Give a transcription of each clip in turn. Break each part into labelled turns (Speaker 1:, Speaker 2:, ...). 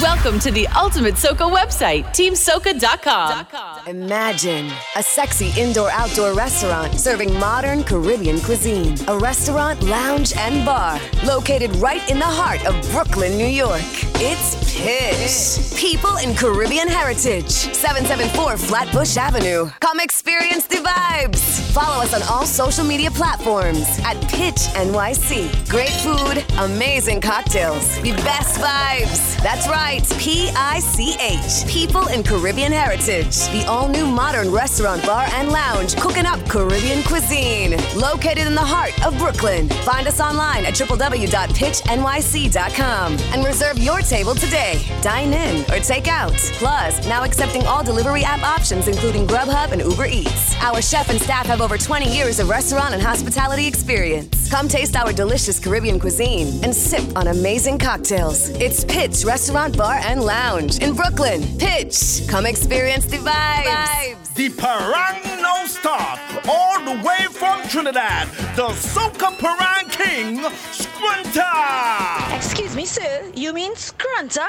Speaker 1: Welcome to the ultimate Soca website, teamsoca.com.
Speaker 2: Imagine a sexy indoor outdoor restaurant serving modern Caribbean cuisine. A restaurant, lounge, and bar located right in the heart of Brooklyn, New York. It's PICH. People in Caribbean heritage. 774 Flatbush Avenue. Come experience the vibes. Follow us on all social media platforms at PICH NYC. Great food, amazing cocktails, the best vibes. That's right, P I C H. People in Caribbean heritage. The all new modern restaurant, bar, and lounge cooking up Caribbean cuisine. Located in the heart of Brooklyn. Find us online at www.pichnyc.com and reserve your table today. Dine in or take out. Plus, now accepting all delivery app options, including Grubhub and Uber Eats. Our chef and staff have over 20 years of restaurant and hospitality experience. Come taste our delicious Caribbean cuisine and sip on amazing cocktails. It's PICH Restaurant, Bar, and Lounge in Brooklyn. PICH. Come experience the vibes.
Speaker 3: The Parang no stop, all the way from Trinidad, the Soca Parang King, Scrunter.
Speaker 4: Excuse me, sir. You mean
Speaker 3: Scrunter?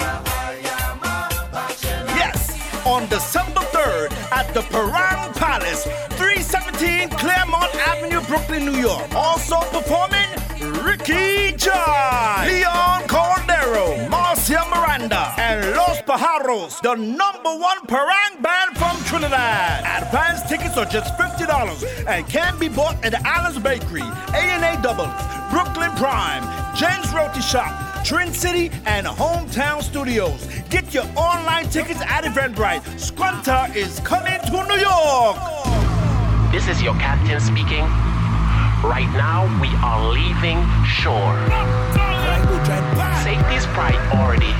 Speaker 3: On December 3rd at the Parang Palace, 317 Claremont Avenue, Brooklyn, New York. Also performing Ricky John, Leon Cordero, Marcia Miranda, and Los Pajaros, the number one Parang band from Trinidad. Advance tickets are just $50 and can be bought at the Alice Bakery, A&A Double, Brooklyn Prime, Jen's Roti Shop, Trin City, and Hometown Studios. Get your online tickets at Eventbrite. Scrunter is coming to New York.
Speaker 5: This is your captain speaking. Right now, we are leaving shore. Safety's priority,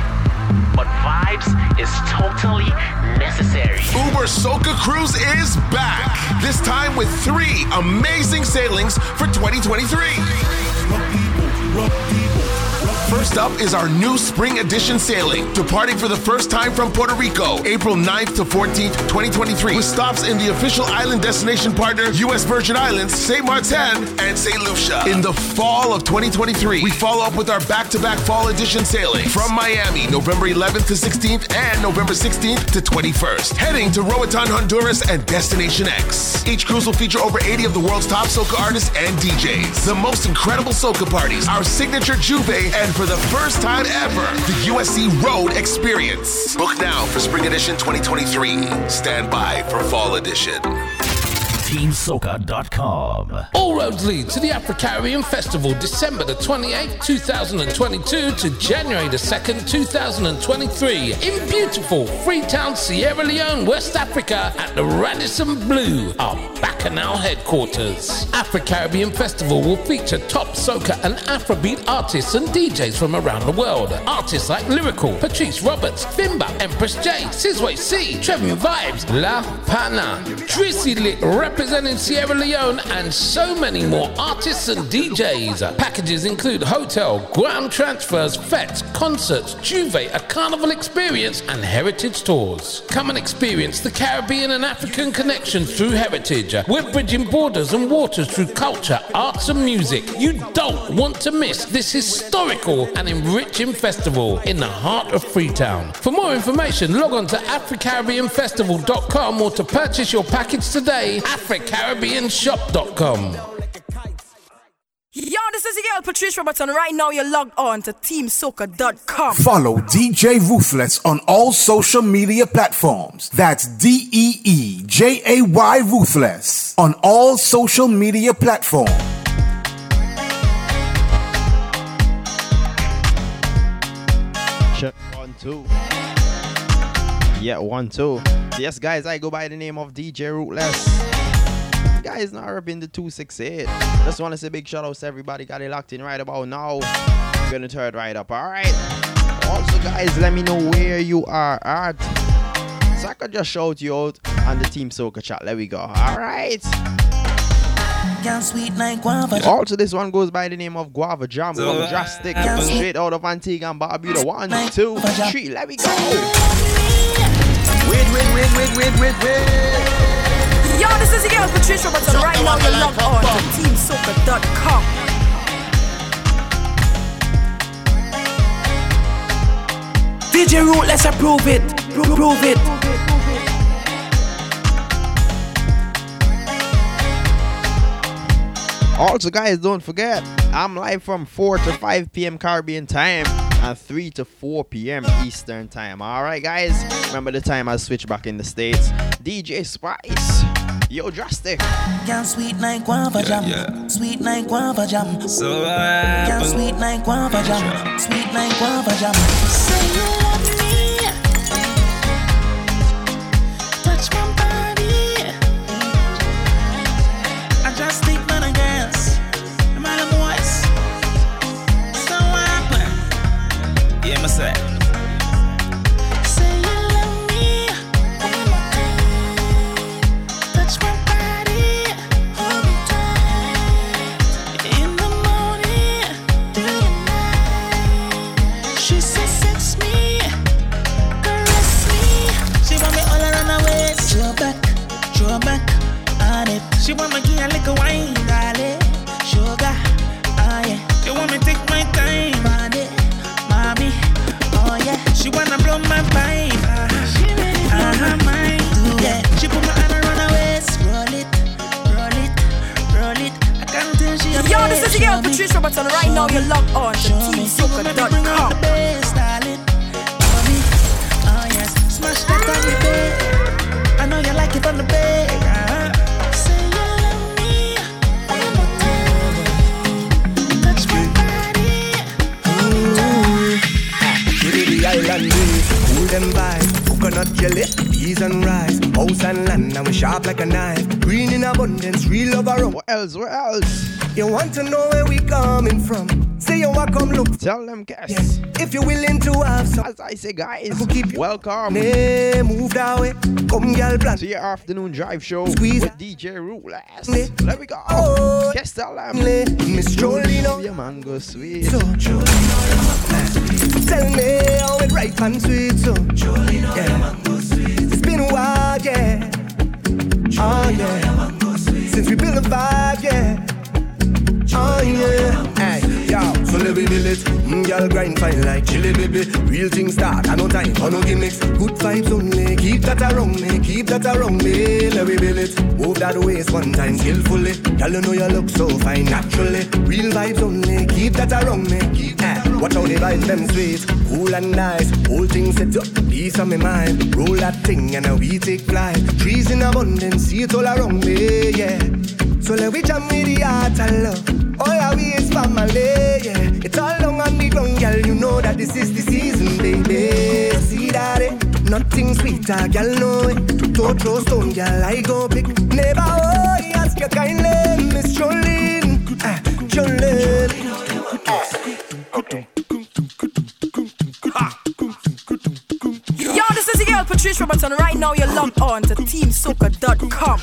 Speaker 5: but vibes is totally necessary.
Speaker 6: Uber Soca Cruise is back. This time with three amazing sailings for 2023. First up is our new spring edition sailing, departing for the first time from Puerto Rico, April 9th to 14th, 2023, with stops in the official island destination partner, U.S. Virgin Islands, St. Martin, and St. Lucia. In the fall of 2023, we follow up with our back-to-back fall edition sailing from Miami, November 11th to 16th and November 16th to 21st, heading to Roatan, Honduras, and Destination X. Each cruise will feature over 80 of the world's top soca artists and DJs, the most incredible soca parties, our signature J'ouvert, and for the first time ever, the USC Road Experience. Book now for Spring Edition 2023. Stand by for Fall Edition.
Speaker 7: TeamSoca.com.
Speaker 8: All roads lead to the Afro Caribbean Festival, December the 28th, 2022 to January the 2nd, 2023, in beautiful Freetown, Sierra Leone, West Africa, at the Radisson Blu, our Bacchanal headquarters. Afro Caribbean Festival will feature top soca and Afrobeat artists and DJs from around the world. Artists like Lyrikal, Patrice Roberts, Bimba, Empress J, Sizway C, Trevin Vibes, La Pana, Trissy Lit, representing Sierra Leone, and so many more artists and DJs. Packages include hotel, ground transfers, fetes, concerts, J'ouvert, a carnival experience, and heritage tours. Come and experience the Caribbean and African connection through heritage. We're bridging borders and waters through culture, arts, and music. You don't want to miss this historical and enriching festival in the heart of Freetown. For more information, log on to AfriCaribbeanFestival.com or to purchase your package today, AfriCaribbeanShop.com.
Speaker 9: Yo, this is your girl Patrice Robertson. Right now, you're logged on to TeamSoca.com.
Speaker 10: Follow DJ Ruthless on all social media platforms. That's D E E J A Y Ruthless on all social media platforms.
Speaker 11: Check one, two. Yeah, one, two. Yes, guys, I go by the name of DJ Ruthless. Guys, now up in the 268. Just want to say big shout out to everybody. Got it locked in right about now. Gonna turn it right up, alright? Also, guys, let me know where you are at. So I could just shout you out on the Team Soca chat. There we go, alright? sweet like guava. Also, this one goes by the name of Guava Jam so, from uh, Drastic, straight out of Antigua and Barbuda. One, two, three, let me go.
Speaker 7: Wait, wait, wait, wait, wait, wait, wait.
Speaker 9: Yo, this is your girl Patricia Robertson. Right now, you're logged on to TeamSoca.com.
Speaker 7: DJ Root, let's approve it. Prove it.
Speaker 11: Also, guys, don't forget, I'm live from 4 to 5 p.m. Caribbean time and 3 to 4 p.m. Eastern time. All right, guys, remember the time I switch back in the States. DJ Spice, yo, Drastic.
Speaker 7: Can sweet like guava jam, yeah, yeah. sweet like guava jam. So, uh, can sweet like guava jam, sweet like guava jam. Say you love me.
Speaker 9: Yo, this is your girl Patrice Robertson. Right now you're logged on to TeamSoca.com.
Speaker 7: Oh yes, smash that on the bed. I know you like it on the bed. Uh-huh. them vibes. Coconut jelly, peas and rice, house and land, and we sharp like a knife. Green in abundance, real love around.
Speaker 11: What else? What else?
Speaker 7: You want to know where we coming from? Say you want come look.
Speaker 11: Tell them, guess.
Speaker 7: Yeah. If you're willing to have some.
Speaker 11: As I say, guys, I keep
Speaker 7: welcome. Nay, move that way. Come, girl, plan.
Speaker 11: To your afternoon drive show Squeeze. with DJ Ruthless. Let me go. Oh, guess tell them.
Speaker 7: Miss Jolino.
Speaker 11: Your mango sweet.
Speaker 7: So, Jolino. Tell me how it right and sweet. So, Jolino, yeah. mango sweet. It's been a while, yeah. Oh, yeah. Since we built the vibe, yeah. So let me build it. Mm, girl grind fine like chili baby. Real things start, I no time for no gimmicks. Good vibes only, keep that around me, keep that around me. Let me build it. Move that waist one time skillfully. Girl, you know you look so fine naturally. Real vibes only, keep that around me. Keep that around Watch how the vibes them sweet, cool and nice. Whole thing set up, peace on my mind. Roll that thing and now we take flight. Trees in abundance, see it all around me, yeah. So let we jam with the heart and love. All our we is family, yeah. It's all long on the ground, girl. You know that this is the season, baby. See that it? Eh? Nothing sweeter, girl, know it. To throw stone, girl, I go big. Never oh, ask you kindly, Miss Jolene. Ah, Jolene.
Speaker 9: Yo, this is your girl Patricia Robertson. Right now, you're logged on to TeamSoca.com.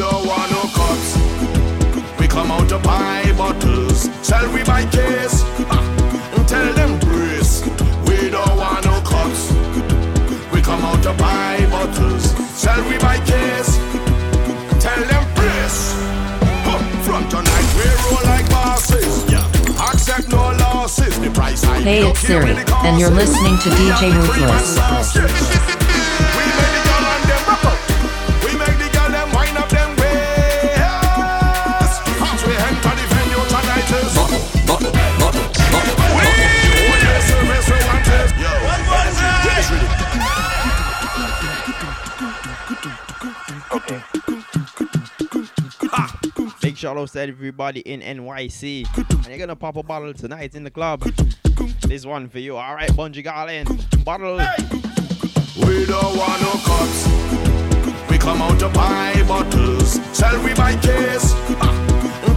Speaker 12: Ah, we don't want no cups. We come out to buy bottles. Sell we buy case. Tell them brace. We don't want no cups. We come out to buy bottles. Sell we buy case. Tell them brace. From tonight we roll like bosses. Yeah. Accept no losses. The price I
Speaker 13: Hey, it's Siri, and you're listening to DJ Ruthless.
Speaker 11: Shout out to everybody in NYC. And you're gonna pop a bottle tonight in the club. This one for you, alright, Bunji Garlin. Bottle.
Speaker 12: We don't want no cups. We come out to buy bottles. Sell we buy case.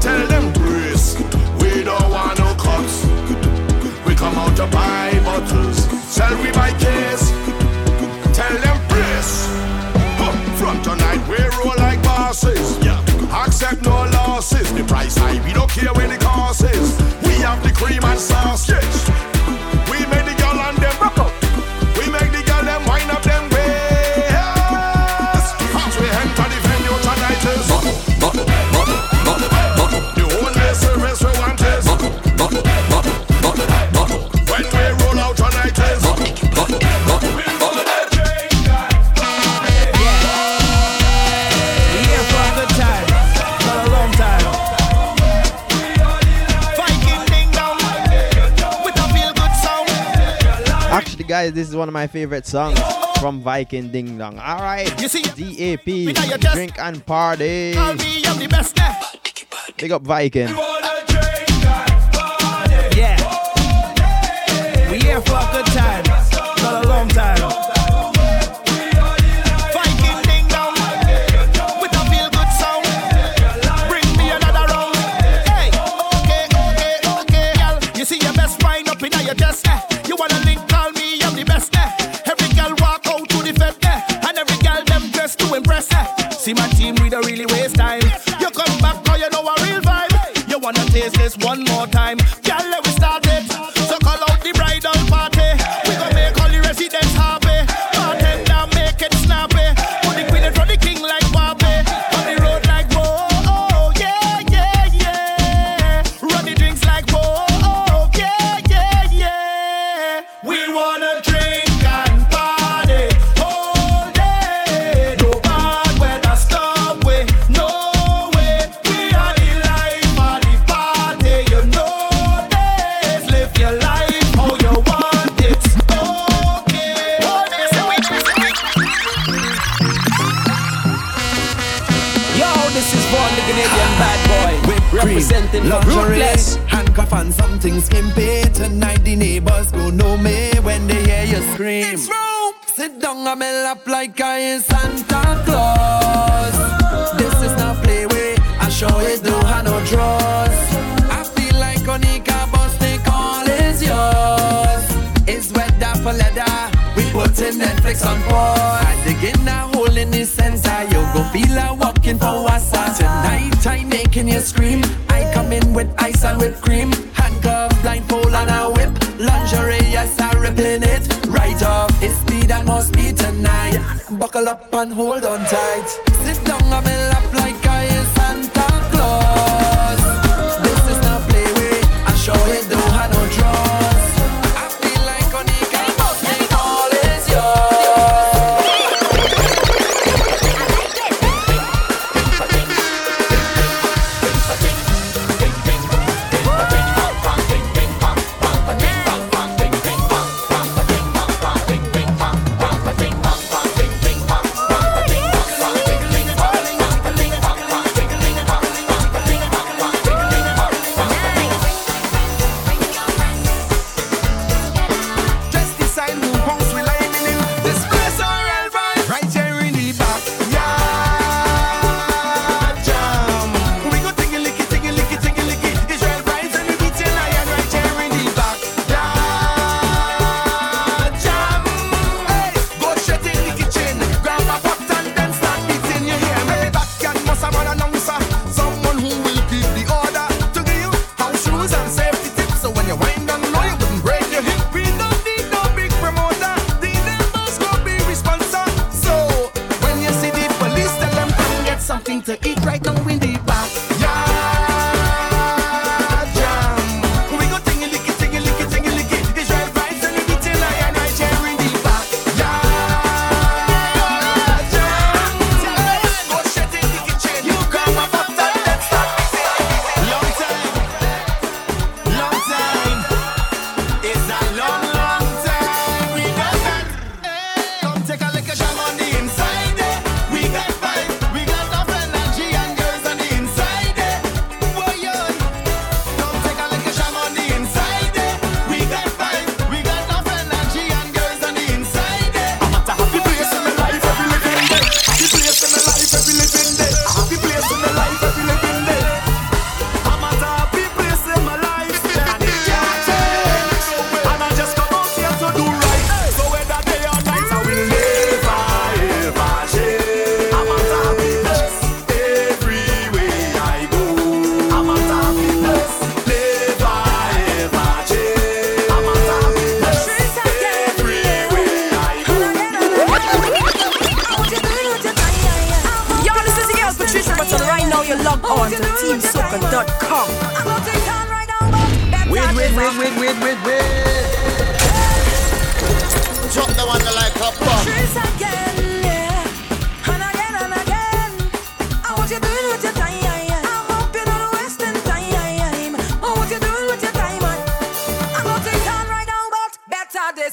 Speaker 12: Tell them brace. We don't want no cups. We come out to buy bottles. Sell we buy case. care where the cost is. We have the cream and sauce, yes.
Speaker 14: guys, this is one of my favorite songs from Viking Ding Dong. All right,
Speaker 11: you see,
Speaker 14: DAP, drink and party. Big up Viking.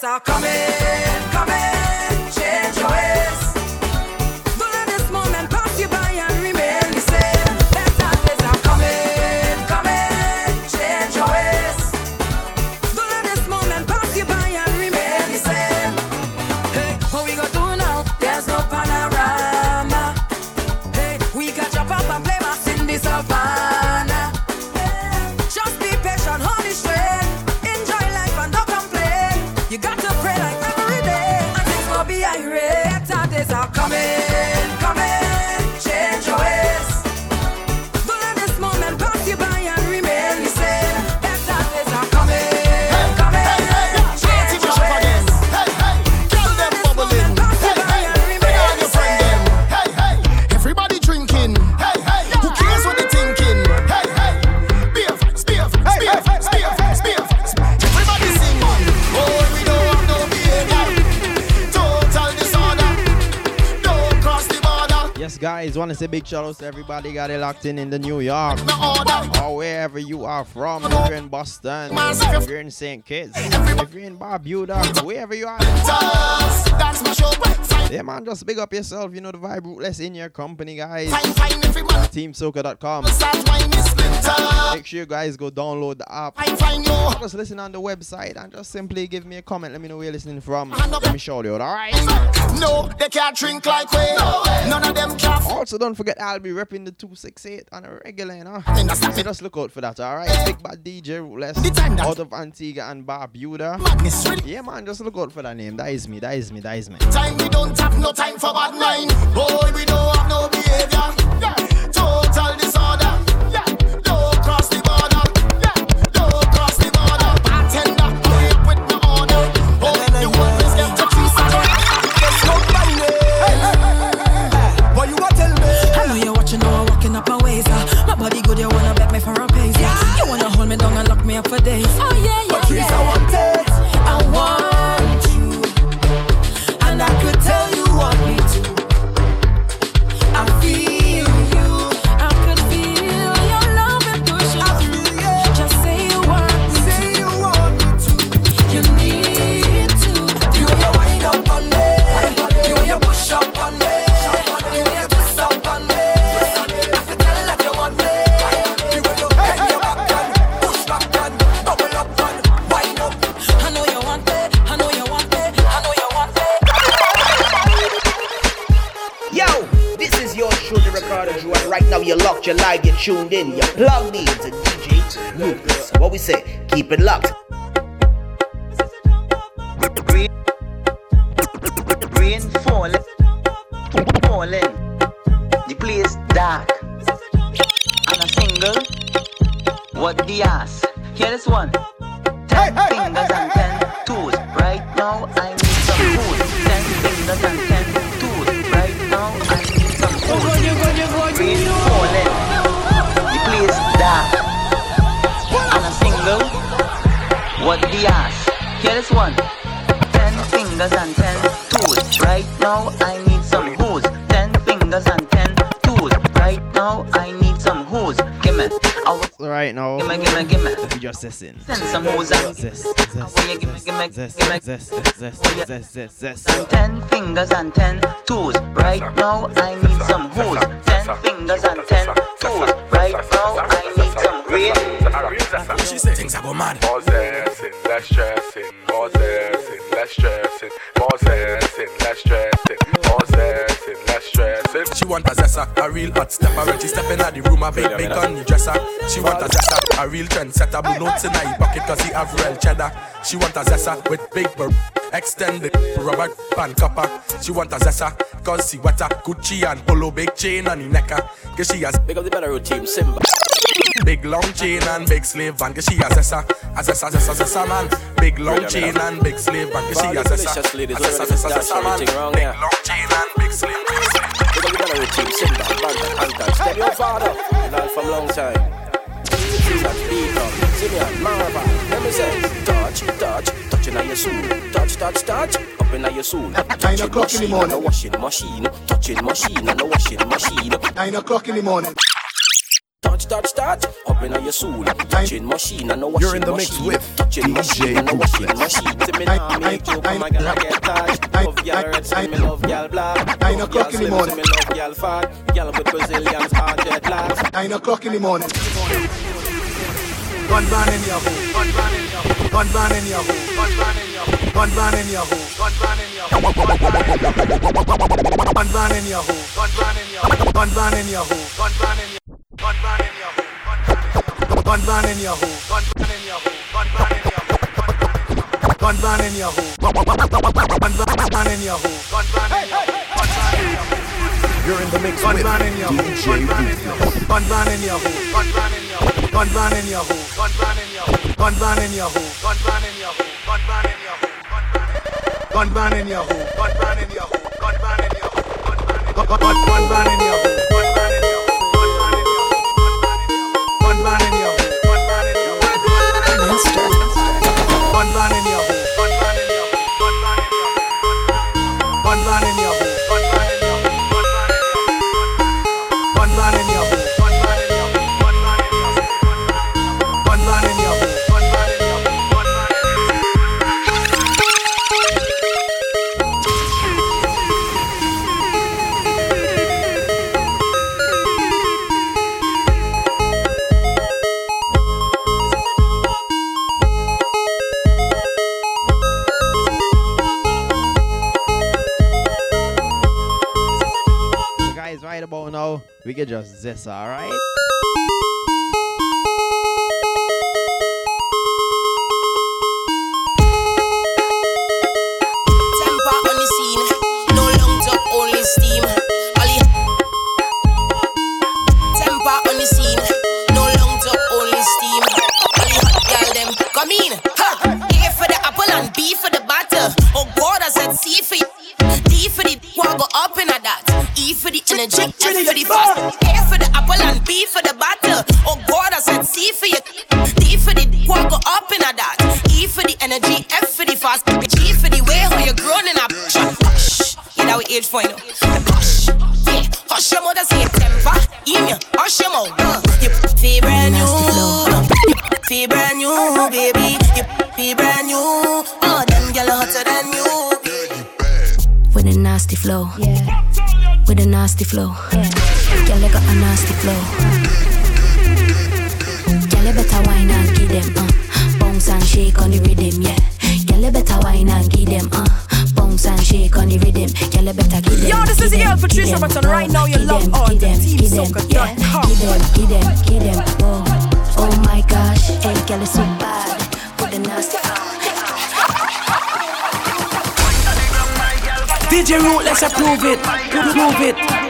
Speaker 11: Are
Speaker 9: coming,
Speaker 11: want to say big shout outs to everybody got it locked in in the New York or wherever you are from. If you're in Boston, if you're in St. Kitts, if you're in Barbuda, wherever you are.
Speaker 15: That's my show.
Speaker 11: Yeah, man, just big up yourself. You know the vibe Ruthless in your company, guys.
Speaker 15: Fine, fine, everyone.
Speaker 11: TeamSoca.com.
Speaker 15: Start wine is splinter.
Speaker 11: Make sure you guys go download the app.
Speaker 15: I find you.
Speaker 11: Just listen on the website and just simply give me a comment. Let me know where you're listening from. Let me show you, alright?
Speaker 15: No, they can't drink like we. None of them can.
Speaker 11: Also, don't forget I'll be repping the 268 on a regular, you know. So just look out for that, alright? Big bad DJ Ruthless out of Antigua and Barbuda. Yeah, man, just look out for that name. That is me, that is me, that is me.
Speaker 15: Time we don't have no time for bad mind. Boy, we don't have no behavior. Yeah.
Speaker 16: Gimme, gimme,
Speaker 11: you just listen.
Speaker 16: Send some hose and
Speaker 11: Zest,
Speaker 16: Will you gimme, gimme,
Speaker 11: zest,
Speaker 16: gimme.
Speaker 11: zest, zest, zest, zest, zest.
Speaker 16: Ten fingers and ten toes. Right now I need some hose. Ten fingers and ten toes. Right now I need
Speaker 17: She things are go mad. She want a zessa, a real hot stepper. When she step in the room, a big bacon the dresser. She want a zessa, a real trendsetter. Blue notes in her pocket cause he have real cheddar. She want a zessa with big bur- extended rubber band copper. She want a zessa cause she wetter. Gucci and polo big chain on the necker. Cause she has big up the better team, Simba. Big long chain and big slave van, cause she a zessa, a zessa, zessa, zessa man. Big long chain and big slave van, cause she a zessa, a zessa, zessa, zessa man. Big long chain and big slave van.
Speaker 18: Big up the better road team, Simba, Bantan, Anton. Step your father, not from long time. Touch, beat up, Simeon, Marva. Let me say, touch, touch, touching on your soul. Touch, touch, touch, up in your soul.
Speaker 15: Nine o'clock in the morning.
Speaker 18: And a washing machine, touch, touch, touch. Up in your soul. Touching machine and a washing
Speaker 19: You're in the mix
Speaker 18: machine.
Speaker 19: with DJ.
Speaker 18: machine and a washing machine. To me now make you come get touch. Love y'all red, say me love y'all black.
Speaker 10: Nine o'clock in the morning.
Speaker 18: Me love y'all fat. Y'all with Brazilians hard dreadlocks.
Speaker 10: Nine o'clock in the morning. Gunman in your hole. Gunman in your hole. Gunman in your hole. Gunman in your hole. Gunman in your hole. Gunman in in your hole. Gunman in in your hole. Gunman in in your hole. One man in your hole. One man in your hole. One man in your hole. One man in your hole. One man in your hole. One man in your hole. One man in your hole.
Speaker 19: You're in the mix
Speaker 10: one
Speaker 19: with
Speaker 10: man in your
Speaker 19: DJ Rufus.
Speaker 10: One man in your hole. One man in your hole. One man in your hole. One man in your hole. One man in your hole. One man in your hole. One man in your hole. One man in your hole. One man in your hole. One man in your hole. One man in your hole. One man in your hole.
Speaker 11: just this, alright?
Speaker 20: with a nasty flow. Yeah. With a nasty flow. Yeah. Girl, got a nasty flow. Girl, better wine and give them uh. Bounce and shake on the rhythm, yeah. Girl, better wine and give them uh bounce and shake on the rhythm. Girl, better give them.
Speaker 21: Yo, this is the L
Speaker 20: for Trish
Speaker 21: Robertson. Right uh, now, you love
Speaker 20: all the
Speaker 21: team Soca. Give them,
Speaker 20: give them, give them, give them. Oh, oh my gosh, hey, girl, it's so bad.
Speaker 21: DJ Root, let's approve it. Prove it.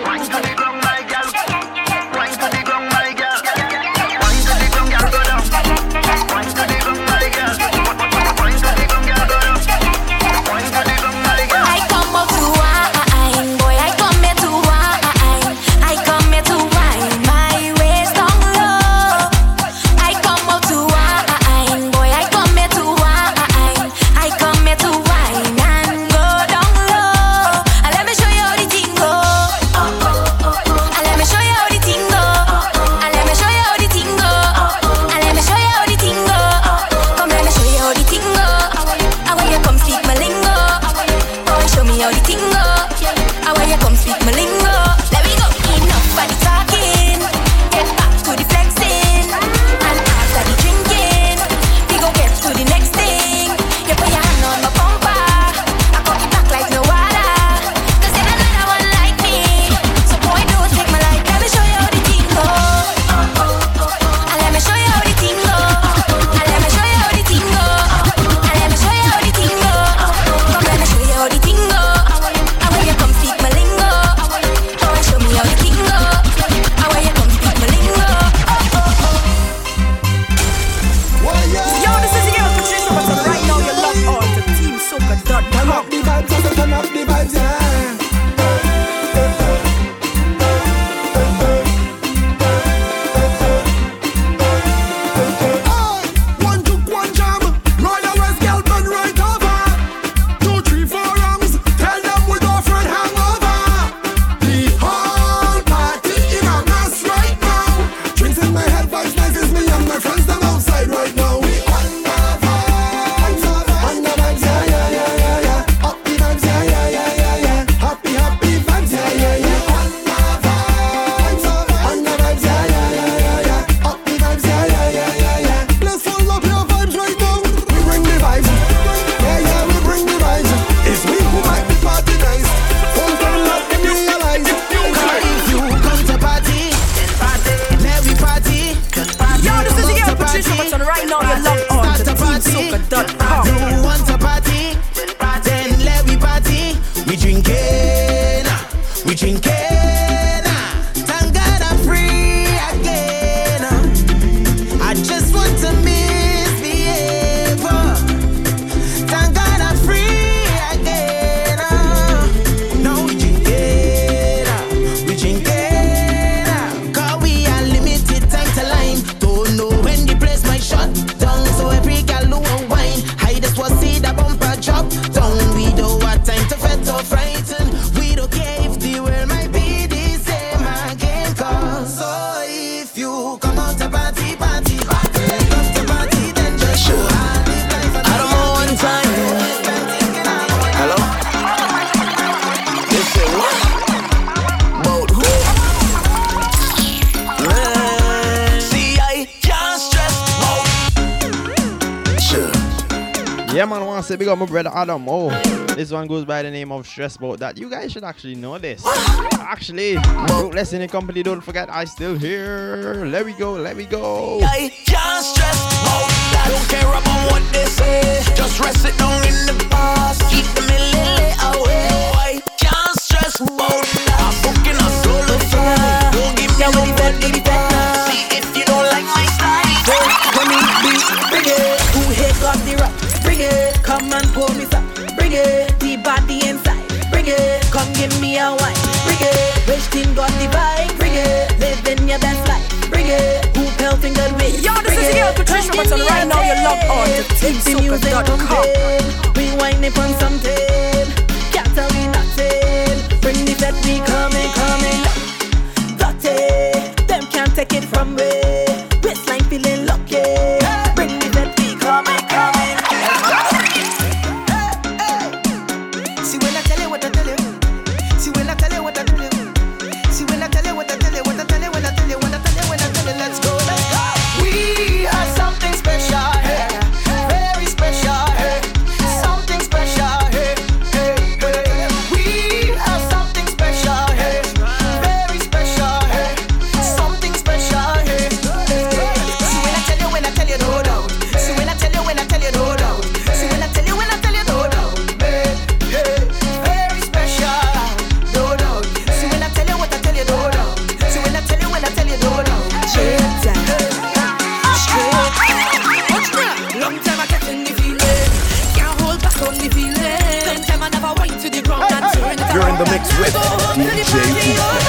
Speaker 22: Yeah,
Speaker 23: man, I
Speaker 11: want to say big up my brother Adam Mo. This one goes by the name of Stress About That. You guys should actually know this. Actually, Ruthless in the company, don't forget, I still here. Let me go, let me go.
Speaker 23: I can't stress about that. Don't care about what they say. Just rest it down in the past. Keep the away. I can't stress about that. I'm booking a solo. Don't give me
Speaker 24: reggae. Come give me a wine, it. Rich team got the vibe, bring reggae. Living your best life, bring it. Who pelting good with?
Speaker 1: Yo, this reggae. is your Patricia button Right now, you're locked on to com.
Speaker 24: We whining on something. Can't tell me nothing. Bring the best we coming, coming. Dirty, them can't take it from me. Waistline feeling lucky.
Speaker 12: Go.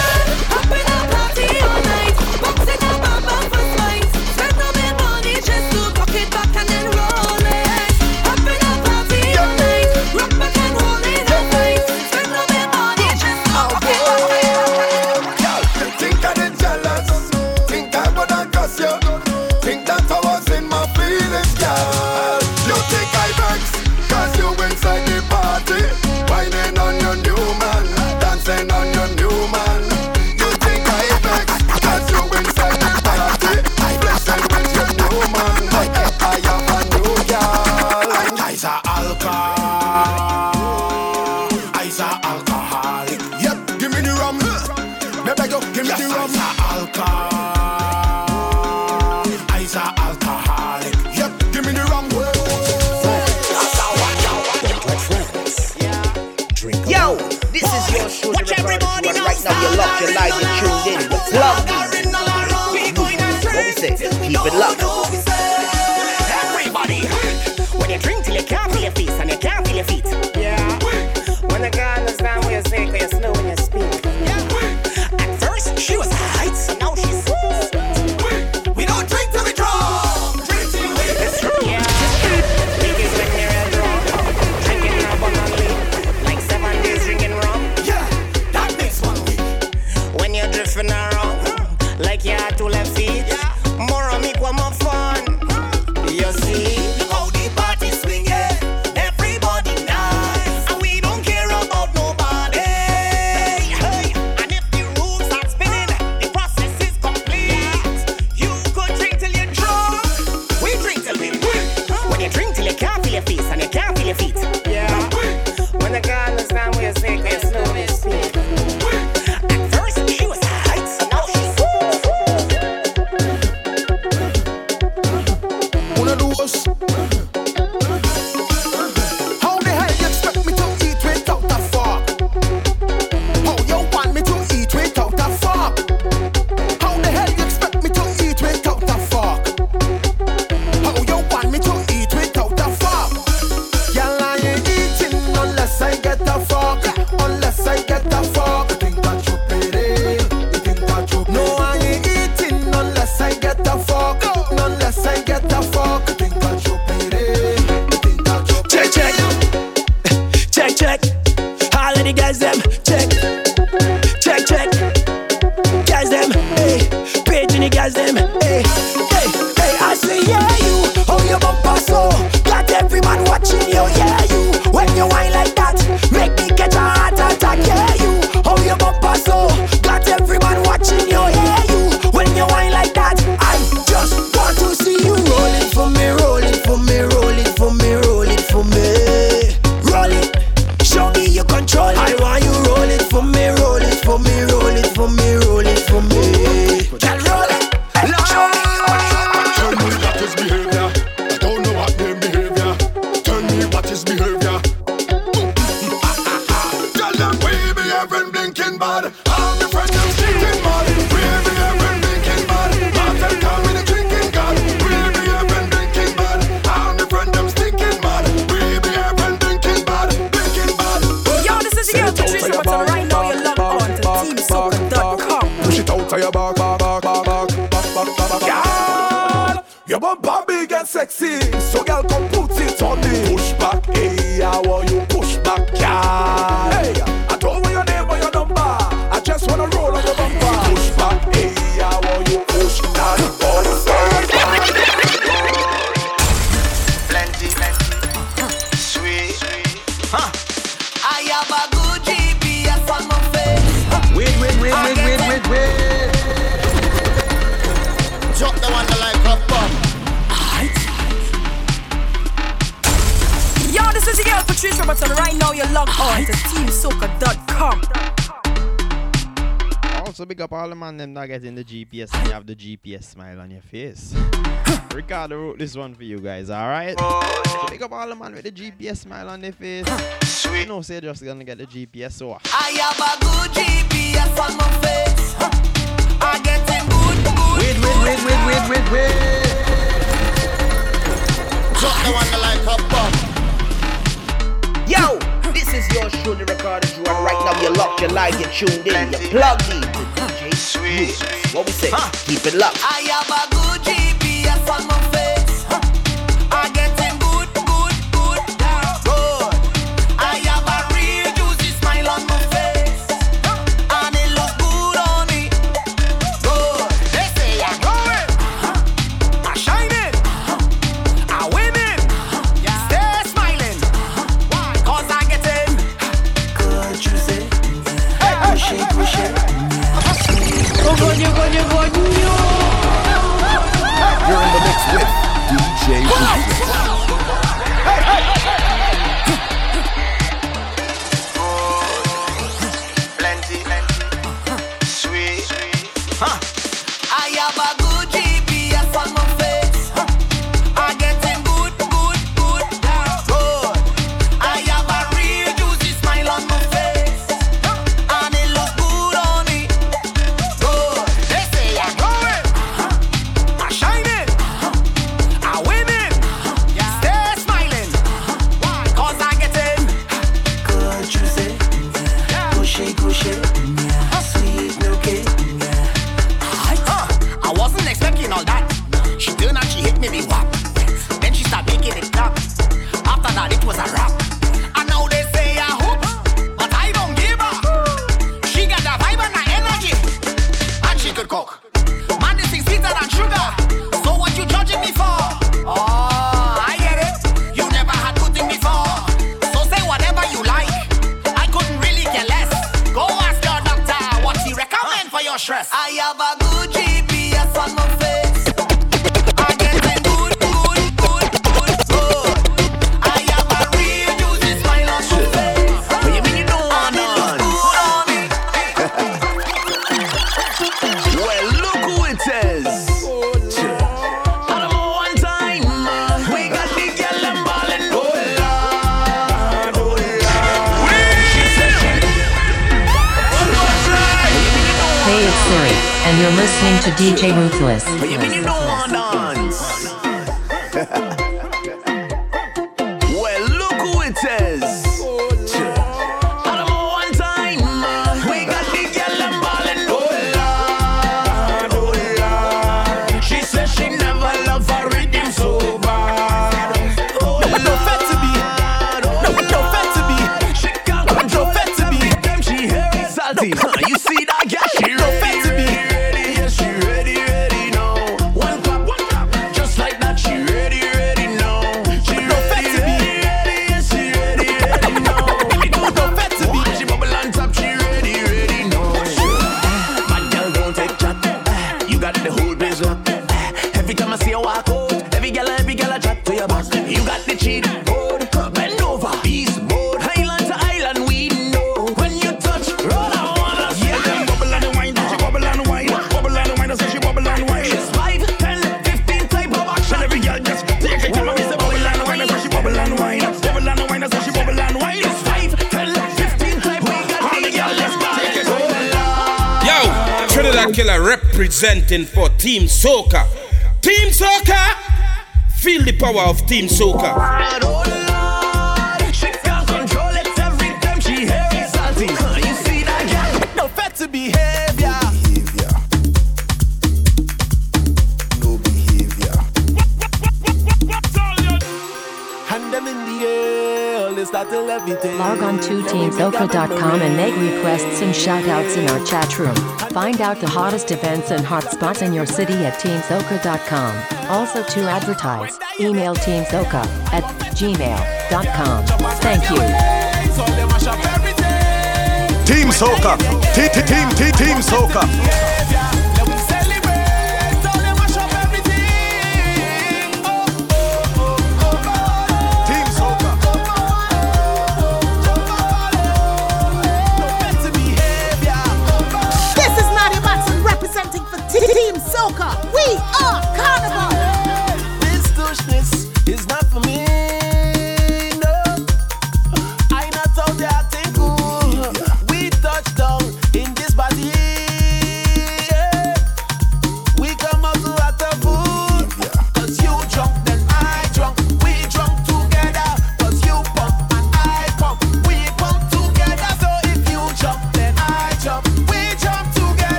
Speaker 25: seksi Sou gal kon pouti toni Roberts, right now you're
Speaker 1: on to teamsoca.com.
Speaker 11: Also, big up all the man them not getting the GPS and you have the GPS smile on your face. Ricardo wrote this one for you guys, alright? So big up all the man with the GPS smile on their face. Sweet. You know, say just gonna get the GPS, so.
Speaker 15: I have a good GPS on my face. I get him good, good.
Speaker 26: Wait, wait, wait, wait, wait, wait, wait. Drop the one like a through the recording. And right now you're locked, you're live, you're tuned in, you're plugged in. DJ Sweet. What we say? Huh. Keep it locked.
Speaker 15: I have a good GPS.
Speaker 8: Ayaba. representing for Team Soca. Team Soca! Feel the power of Team Soca.
Speaker 13: Log on to teamsoca.com and make requests and shoutouts in our chat room. Find out the hottest events and hotspots in your city at teamsoca.com. Also to advertise, email teamsoka at gmail.com. Thank you.
Speaker 10: Team Soca! Team Soca!
Speaker 15: We are Connor.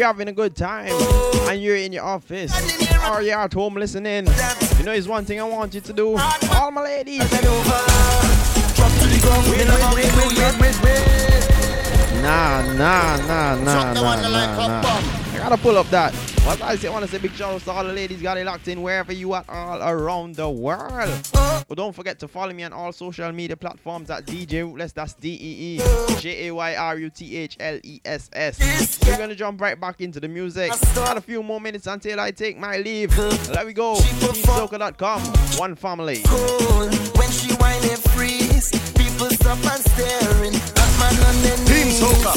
Speaker 27: you're
Speaker 11: having a good time and you're in your office oh, or you're at home listening, you know, it's one thing I want you to do. All my ladies. Nah, nah, nah, nah, nah, nah, nah. I gotta pull up that. What I say, I want to say big shout out to all the ladies got it locked in wherever you are all around the world. But don't forget to follow me on all social media platforms at DJ Ruthless. That's D E E J A Y R U T H L E S S. We're gonna jump right back into the music. Got a few more minutes until I take my leave. There we go. Soca.com. One family.
Speaker 28: Cool. When she freeze, people stop and staring
Speaker 29: the
Speaker 30: Team Soca.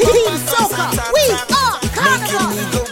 Speaker 9: Team Soca. We are Carnival.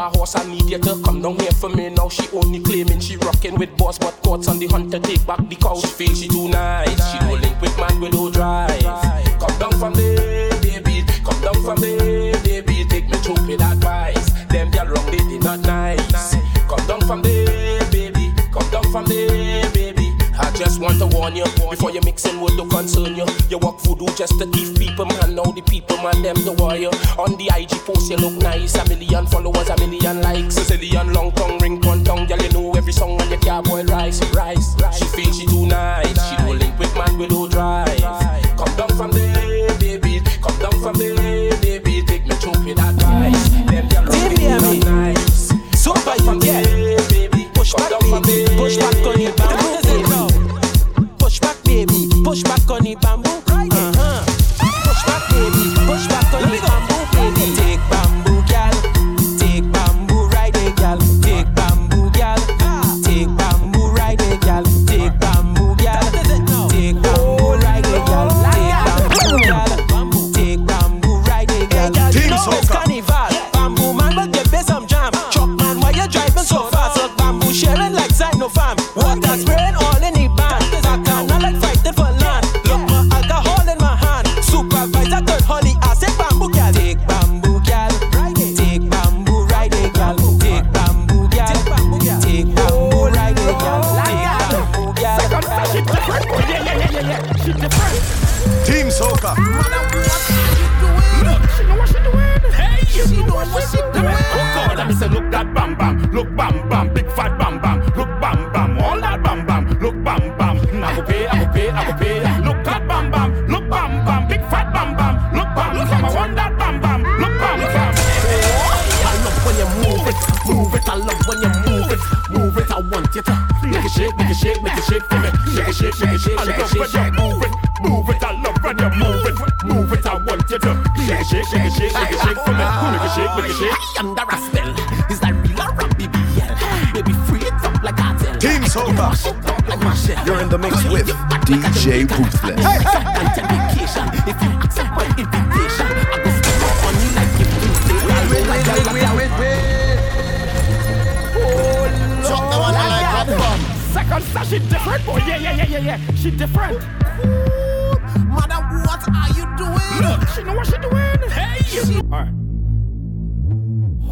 Speaker 18: that horse, I need you to come down here for me now. She only claiming she rocking with boss, but courts on the hunter take back the couch. Feel she too nice, she no link with man with no drive. Come down from there, baby, come down from there, baby. Take me through with advice. Them girl wrong, they, did not nice. Come down from there, baby, come down from there, baby. I just want to warn you before you mixing with the concern you. You walk voodoo just to woman them the warrior. On the IG post you look nice, a million followers, a million likes. Shake, shake make it, shake,
Speaker 17: I
Speaker 18: shake,
Speaker 17: love
Speaker 18: shake,
Speaker 17: when
Speaker 18: shake.
Speaker 17: you move it, move it. I love when you move it, move it. I want you to shake, shake, shake, it, shake, shake, it, shake for me. Make it shake, make it shake.
Speaker 28: I under a spell. Is that real or rap BBL? Baby, free it up like cartel.
Speaker 31: Team Soca.
Speaker 28: Mash it up like Machel.
Speaker 31: You're in the mix with DJ Ruthless.
Speaker 28: Content vacation. If you accept
Speaker 17: Second star, she different, boy. Yeah, yeah, yeah, yeah, yeah. She different.
Speaker 28: Mother, what are you doing?
Speaker 17: Look, she know what she doing. Hey, you. All right.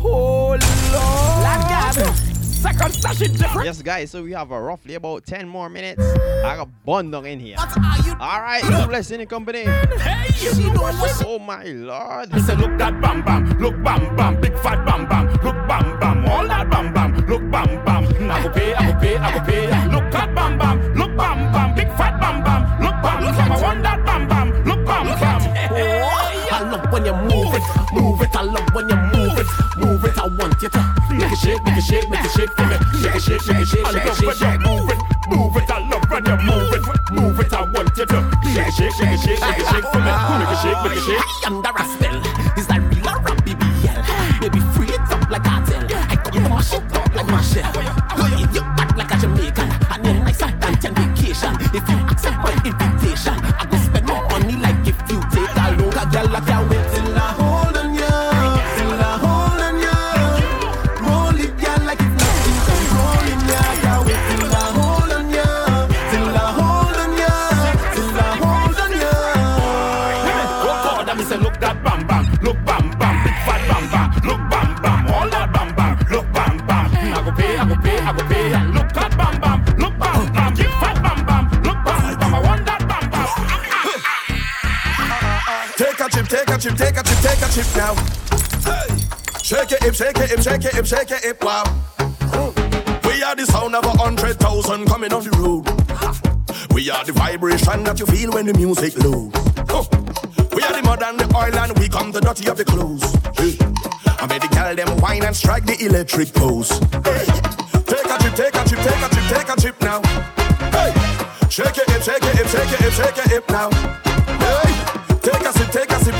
Speaker 17: Oh Lord. Like that. Second star, she different.
Speaker 11: Yes, guys, so we have uh, roughly about 10 more minutes. I got bundle in here. What are you All right, Ruthless in the company.
Speaker 17: Hey, you know what she
Speaker 11: Oh, my Lord.
Speaker 17: I said, look that bam bam, look bam bam, big fat bam bam, look bam bam, all that bam bam, look bam bam. I go pay, I go pay, I go pay. Look at bam bam, look bam bam, big fat bam bam, look bam bam. I want that bam bam, look bam bam.
Speaker 28: Oh, I love when you move it, move it. I love when you move it, move it. I want you to
Speaker 17: Make it shake, make it shake, make it shake for me. Shake it, shake, shake it, shake, it, love shake, shake. move it, move it. I love when you move it, move it. I want you to shake it, shake, shake it, shake, shake it, shake for me. Ah, make it shake, make it shake.
Speaker 28: I under a spell.
Speaker 12: Chip now. Hey. Shake it, hip, shake it, hip, shake it, hip, shake it, hip, wow. We are the sound of a hundred thousand coming on the road. We are the vibration that you feel when the music loads. We are the mud and the oil and we come the dirty of the clothes. I made the girl them wine and strike the electric pose. Take a chip, take a chip, take a chip, take a chip now. Hey. Shake it, hip, shake it, hip, shake it, hip, shake it, hip now.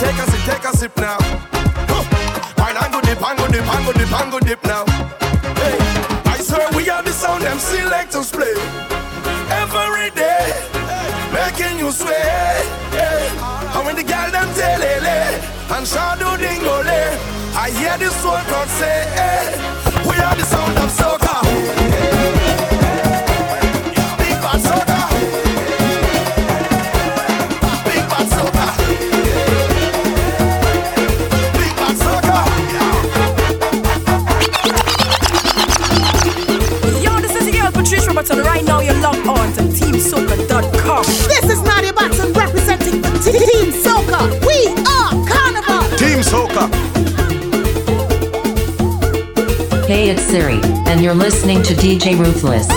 Speaker 12: Take a sip, take a sip, now. Wine and go dip, and go dip, and go dip, and go dip now. Hey. I swear we are the sound them selectors play every day, making you sway. Hey. And when the girl them tell and shadow dingole, I hear the soul crowd say, hey, we are the sound of soca.
Speaker 1: TeamSoca.com.
Speaker 15: This is Nadia Batson representing for Team Soca. We are Carnival.
Speaker 31: Team Soca.
Speaker 13: Hey, it's Siri, and you're listening to DJ Ruthless.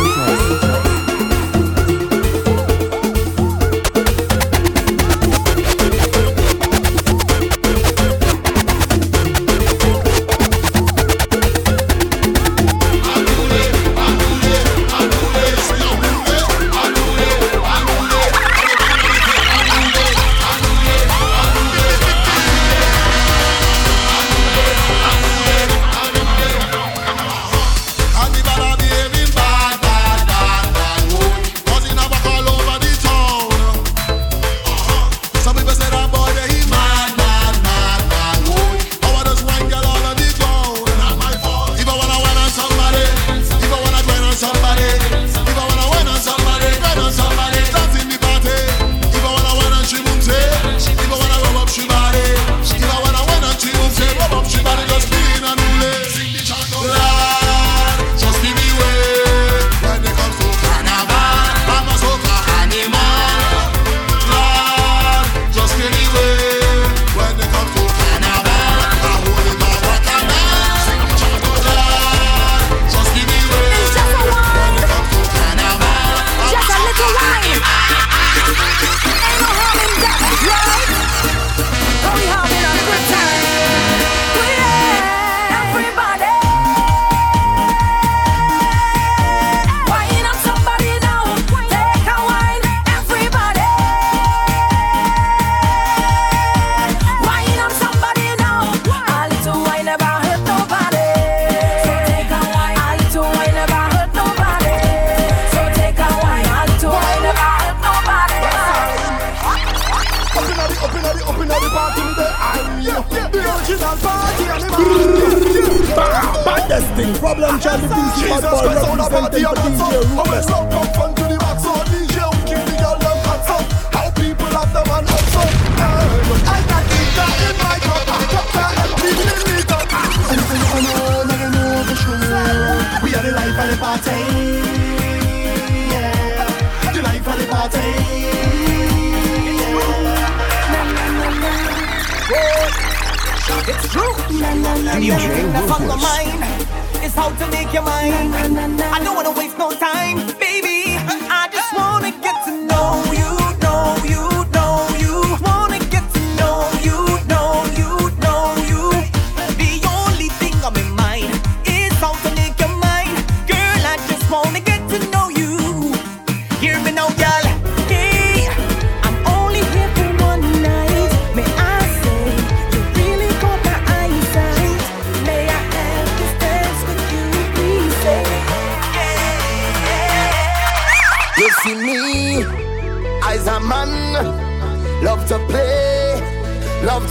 Speaker 15: DJ Ruthless.
Speaker 14: It's how to make your mind. I don't wanna waste no time.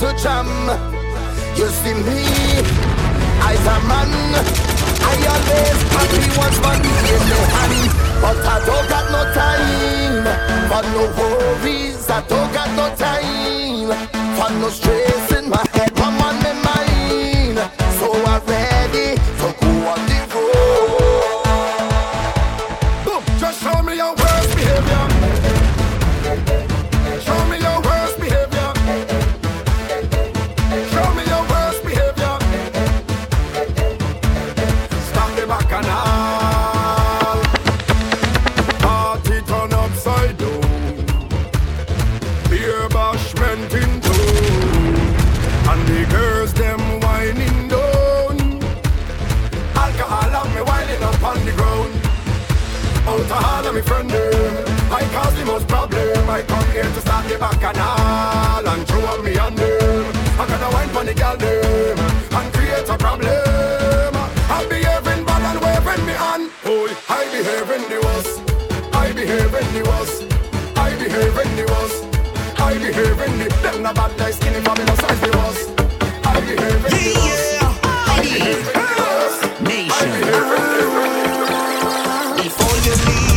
Speaker 14: to
Speaker 12: jam. You see me, I's a man. I always happy once money in my hand, but I don't got no time for no worries. I don't got no time for no stress in my head, I'm on my mind. So I rest. out of all of my friend. I cause the most problem. I come here to start the back and and throw up me under. I gotta wine for the girl them and create a problem. I'm behaving bad and waving me on. Oh, I behaving the worst. I behaving the worst. I behaving the worst. I behaving the. Them the bad, guys skinny, fabulous, I the worst. I behaving the worst.
Speaker 14: Yeah, yeah. I
Speaker 26: behaving the worst. Nation.
Speaker 14: I behaving the
Speaker 11: worst. 天地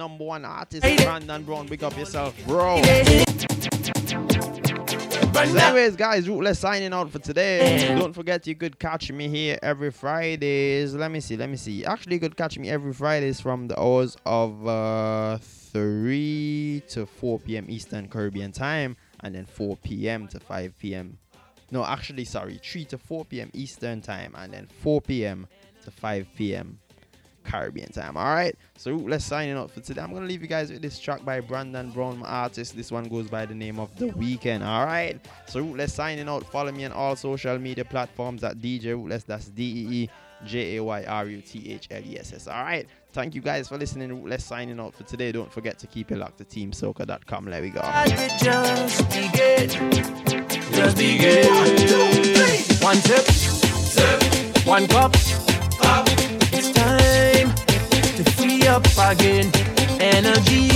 Speaker 11: number one artist, Brandon Brown. Big up yourself, bro. So anyways, guys, Ruthless signing out for today. Don't forget you could catch me here every Fridays. Let me see, let me see. Actually, you could catch me every Fridays from the hours of uh, 3 to 4 p.m. Eastern Caribbean time, and then 4 p.m. to 5 p.m. No, actually, sorry, 3 to 4 p.m. Eastern time, and then 4 p.m. to 5 p.m. Caribbean time. All right. So let's signing out for today. I'm gonna leave you guys with this track by Brandon Brown, my artist. This one goes by the name of The Weekend. All right. So let's signing out. Follow me on all social media platforms at DJ Ruthless. That's D E E J A Y R U T H L E S S. All right. Thank you guys for listening. Ruthless signing out for today. Don't forget to keep it locked to TeamSoca.com. There we go.
Speaker 14: Just. Just. One sip. One cup. Up again. Energy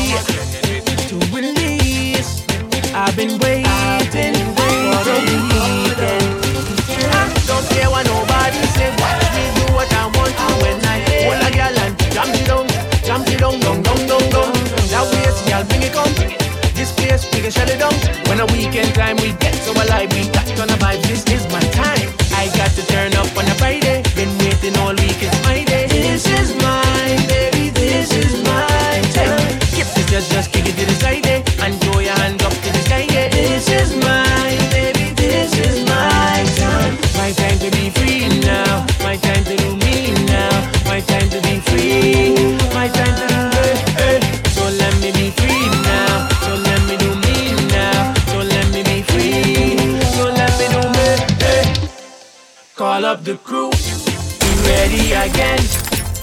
Speaker 14: to release. I've been waiting for a weekend. I don't care what nobody say. Watch me do what I want to when I hold a girl and jam it down, jam it down, down, down, down, down. That way, I'll bring it come. This place, we can shut it down. When a weekend time we get so alive, we got on a vibe. This is my time. I got to turn up on a Friday. Been waiting all week, it's my day. This is mine, My time to do it. So let me be free now. So let me do me now. So let me be free. So let me do me. Call up the crew. Be ready again.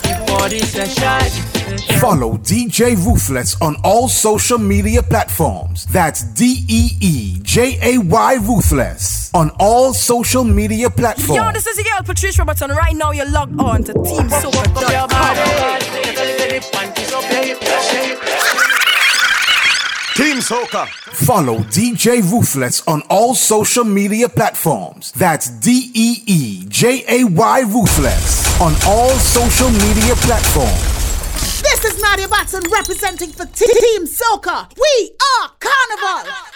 Speaker 14: Before this session.
Speaker 19: Follow DJ Ruthless on all social media platforms. That's D E E J A Y Ruthless on all social media platforms.
Speaker 1: Yo, this is your girl Patrice Robertson. Right now, you're logged on to TeamSoca.com.
Speaker 19: Team Soca. Follow DJ Ruthless on all social media platforms. That's D E E J A Y Ruthless on all social media platforms.
Speaker 15: This is Nadia Batson representing for Team Soca. We are Carnival.